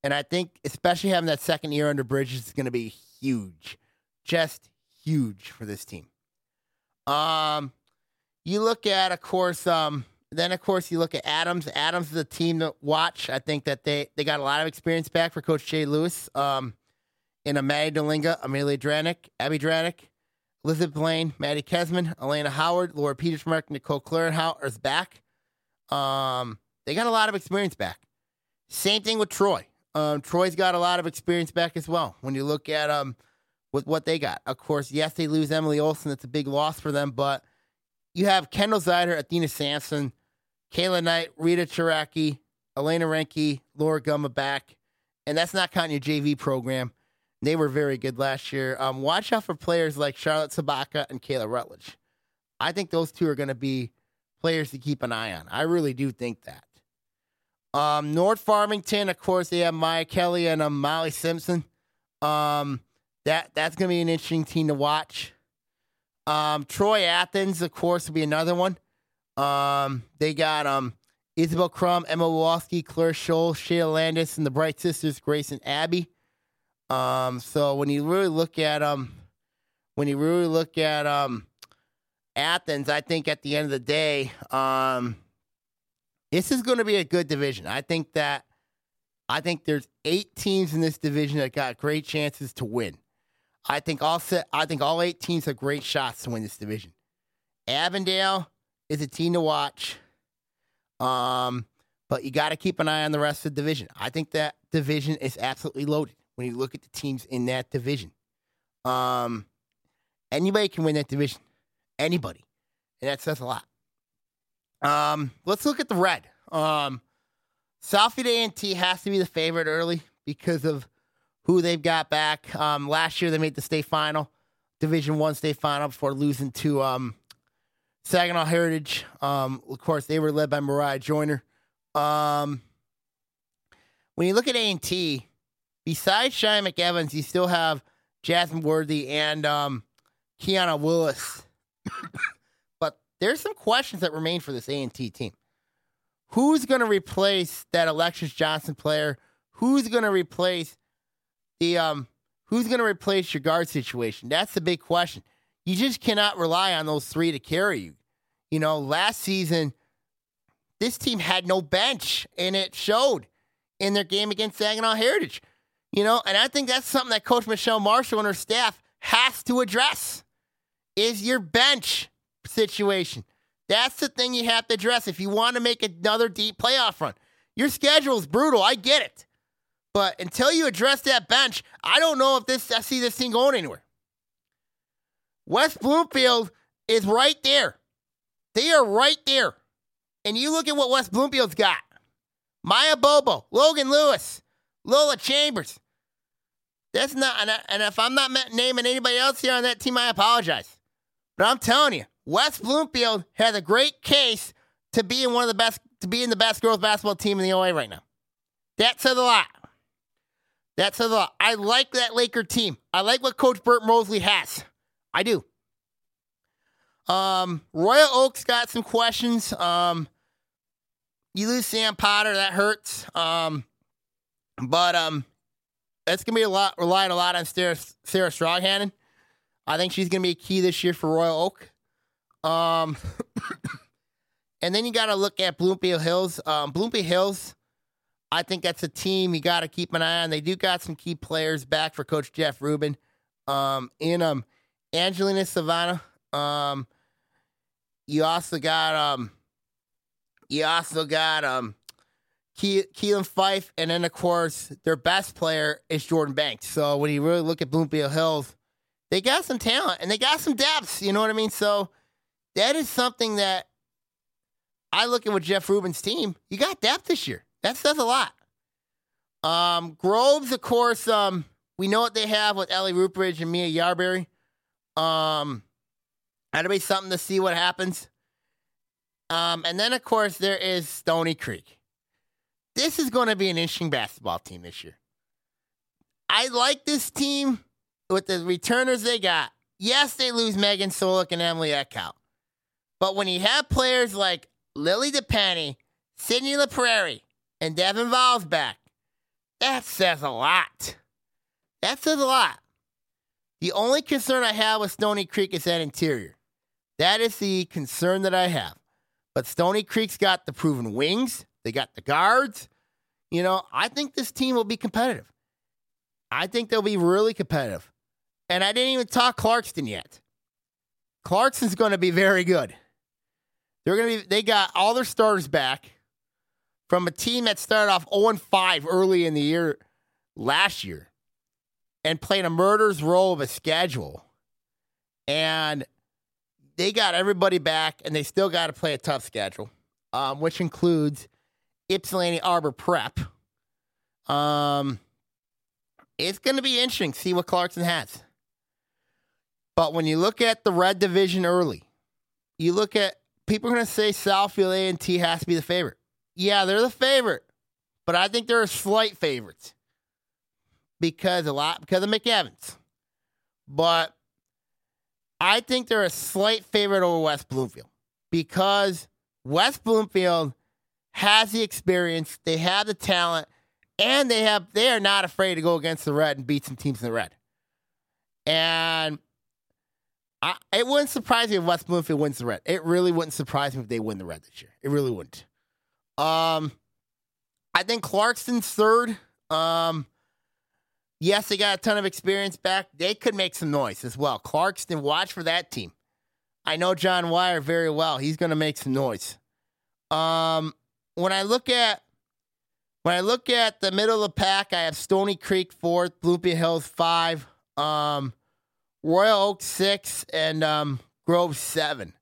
and I think, especially having that second year under Bridges, is going to be huge, just huge for this team. Um, you look at, of course, um, then of course you look at Adams. Adams is a team to watch. I think that they they got a lot of experience back for Coach Jay Lewis. Um, in a Maddie Delinga, Amelia Dranick, Abby Dranick, Elizabeth Blaine, Maddie Kesman, Elena Howard, Laura Petersmark, Nicole Clarenhout is back. Um, they got a lot of experience back. Same thing with Troy. Um, Troy's got a lot of experience back as well. When you look at um with what they got. Of course, yes, they lose Emily Olson. That's a big loss for them, but you have Kendall Zyder, Athena Sampson, Kayla Knight, Rita Chiraki, Elena Renke, Laura Gumma back. And that's not counting your JV program. They were very good last year. Um, watch out for players like Charlotte Sabaka and Kayla Rutledge. I think those two are going to be players to keep an eye on. I really do think that. Um, North Farmington, of course, they have Maya Kelly and um, Molly Simpson. Um, that that's going to be an interesting team to watch. Um, Troy Athens, of course, will be another one. Um, they got um, Isabel Crum, Emma Wowski, Claire Scholl, Shayla Landis, and the Bright Sisters, Grace and Abby. Um, so when you really look at um, when you really look at um, Athens, I think at the end of the day, um, this is going to be a good division. I think that I think there's eight teams in this division that got great chances to win. I think all set, I think all eight teams have great shots to win this division. Avondale is a team to watch. Um, but you got to keep an eye on the rest of the division. I think that division is absolutely loaded when you look at the teams in that division. Um, anybody can win that division. Anybody. And that says a lot. Um, let's look at the red. Um, Southfield A&T has to be the favorite early because of who they've got back. Um, last year they made the state final, Division One state final before losing to um, Saginaw Heritage. Um, of course, they were led by Mariah Joyner. Um, when you look at A&T, besides Shine McEvans, you still have Jasmine Worthy and um, Kiana Willis. but there's some questions that remain for this A&T team. Who's going to replace that Alexis Johnson player who's going to replace the um who's going to replace your guard situation? That's the big question. You just cannot rely on those three to carry you. You know, last season this team had no bench, and it showed in their game against Saginaw Heritage. You know, and I think that's something that Coach Michelle Marshall and her staff has to address is your bench situation. That's the thing you have to address if you want to make another deep playoff run. Your schedule is brutal. I get it. But until you address that bench, I don't know if this I see this thing going anywhere. West Bloomfield is right there. They are right there. And you look at what West Bloomfield's got. Maya Bobo, Logan Lewis, Lola Chambers. That's not, and, I, and if I'm not naming anybody else here on that team, I apologize. But I'm telling you, West Bloomfield has a great case to be in one of the best, to be in the best girls basketball team in the OA right now. That says a lot. That says a lot. I like that Laker team. I like what Coach Burt Mosley has. I do. Um, Royal Oaks got some questions. Um, you lose Sam Potter, that hurts. Um, but um, that's gonna be a lot relying a lot on Sarah, Sarah Stronghannon. I think she's gonna be a key this year for Royal Oak. Um, and then you got to look at Bloomfield Hills. Um, Bloomfield Hills, I think that's a team you got to keep an eye on. They do got some key players back for Coach Jeff Rubin. Um, in um, Angelina Savannah. Um, you also got um, you also got um, Ke- Keelan Fife, and then of course their best player is Jordan Banks. So when you really look at Bloomfield Hills, they got some talent and they got some depth. You know what I mean? So that is something that I look at with Jeff Rubin's team. You got depth this year. That says a lot. Um, Groves, of course, um, we know what they have with Ellie Rupridge and Mia Yarberry. Um, that'll be something to see what happens. Um, and then, of course, there is Stony Creek. This is going to be an interesting basketball team this year. I like this team with the returners they got. Yes, they lose Megan Solik and Emily Eckhout. But when you have players like Lily DePenny, Sydney LaPrairie, and Devin Valls back, that says a lot. That says a lot. The only concern I have with Stony Creek is that interior. That is the concern that I have. But Stony Creek's got the proven wings, they got the guards. You know, I think this team will be competitive. I think they'll be really competitive. And I didn't even talk Clarkston yet. Clarkston's going to be very good. They're going to be they got all their starters back from a team that started off 0 5 early in the year last year and played a murder's role of a schedule. And they got everybody back, and they still got to play a tough schedule, um, which includes Ypsilanti Arbor Prep. Um, it's going to be interesting to see what Clarkston has. But when you look at the red division early, you look at people are going to say Southfield A and T has to be the favorite. Yeah, they're the favorite, but I think they're a slight favorites because a lot because of McEvans. But I think they're a slight favorite over West Bloomfield because West Bloomfield has the experience, they have the talent, and they have they are not afraid to go against the red and beat some teams in the red. And I, it wouldn't surprise me if West Bloomfield wins the red. It really wouldn't surprise me if they win the red this year. It really wouldn't. Um, I think Clarkston's third. Um, yes, they got a ton of experience back. They could make some noise as well. Clarkston, watch for that team. I know John Wire very well. He's going to make some noise. Um, when I look at when I look at the middle of the pack, I have Stony Creek fourth, Bloomfield Hills five, um, Royal Oak six, and um, Grove seven.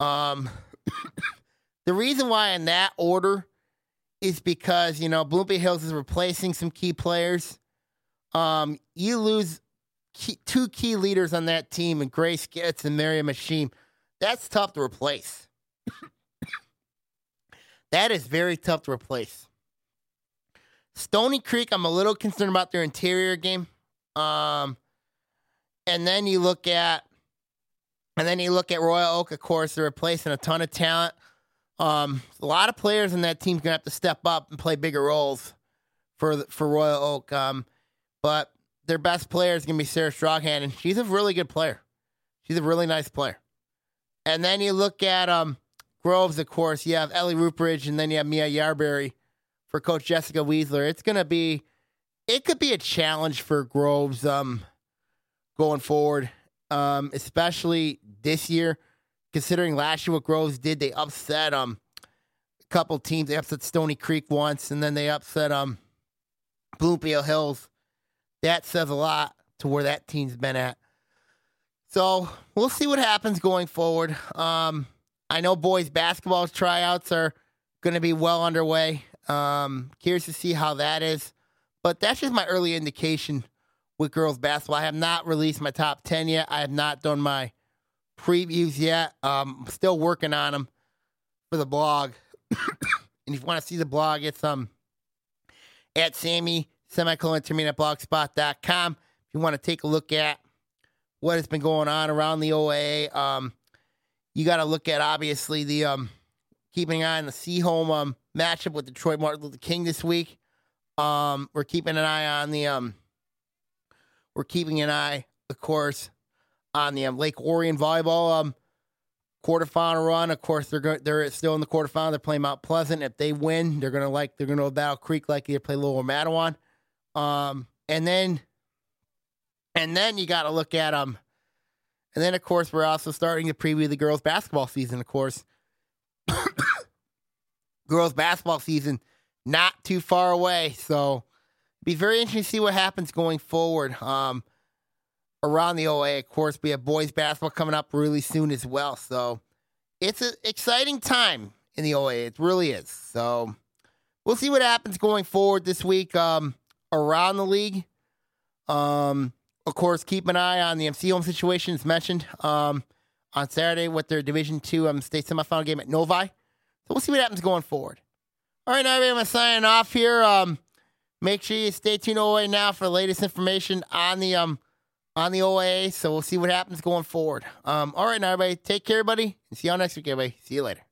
Um, the reason why in that order is because you know Bloomfield Hills is replacing some key players. Um, you lose key, two key leaders on that team, and Grace gets and Miriam Machine. That's tough to replace. That is very tough to replace. Stony Creek, I'm a little concerned about their interior game. Um, and then you look at, and then you look at Royal Oak. Of course, they're replacing a ton of talent. Um, a lot of players in that team's gonna have to step up and play bigger roles for for Royal Oak. Um, but their best player is to be Sarah Strawhan, and she's a really good player. She's a really nice player. And then you look at um, Groves, of course. You have Ellie Rupridge, and then you have Mia Yarberry for Coach Jessica Weisler. It's going to be, it could be a challenge for Groves um, going forward, um, especially this year, considering last year what Groves did. They upset um, a couple teams. They upset Stony Creek once, and then they upset um, Bloomfield Hills. That says a lot to where that team's been at. So we'll see what happens going forward. Um, I know boys basketball tryouts are going to be well underway. Um, curious to see how that is, but that's just my early indication with girls basketball. I have not released my top ten yet. I have not done my previews yet. Um, still working on them for the blog. and if you want to see the blog, it's um at Sammy semicolon termine blogspot.com. If you want to take a look at what has been going on around the OA. Um, you got to look at obviously the um, keeping an eye on the home um, matchup with Detroit Martin Luther King this week. Um, we're keeping an eye on the um, we're keeping an eye, of course, on the um, Lake Orion volleyball um, quarterfinal run. Of course, they're go- they're still in the quarterfinal. They're playing Mount Pleasant. If they win, they're gonna like they're gonna Battle Creek like they play Lower Mattawan. Um, and then and then you got to look at. Um, and then, of course, we're also starting to preview the girls' basketball season, of course. girls' basketball season not too far away. So be very interesting to see what happens going forward um, around the OA. Of course, we have boys' basketball coming up really soon as well. So it's an exciting time in the OA. It really is. So we'll see what happens going forward this week um, around the league. Um, of course, keep an eye on the MC home situation as mentioned um, on Saturday with their Division Two um, state semifinal game at Novi. So we'll see what happens going forward. All right, now everybody, I'm going to sign off here. Um, make sure you stay tuned OA now for the latest information on the um on the OA. So we'll see what happens going forward. Um, all right, now everybody, take care, buddy, and see y'all next week, everybody. See you later.